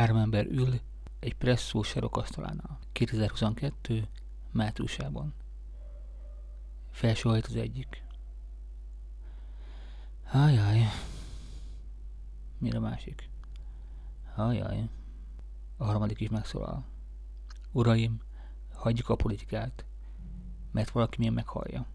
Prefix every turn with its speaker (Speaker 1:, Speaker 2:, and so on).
Speaker 1: Három ember ül egy presszó sarokasztalánál. 2022. márciusában. Felsóhajt az egyik. Hájjáj. Mire a másik? Hájjáj. A harmadik is megszólal. Uraim, hagyjuk a politikát, mert valaki milyen meghallja.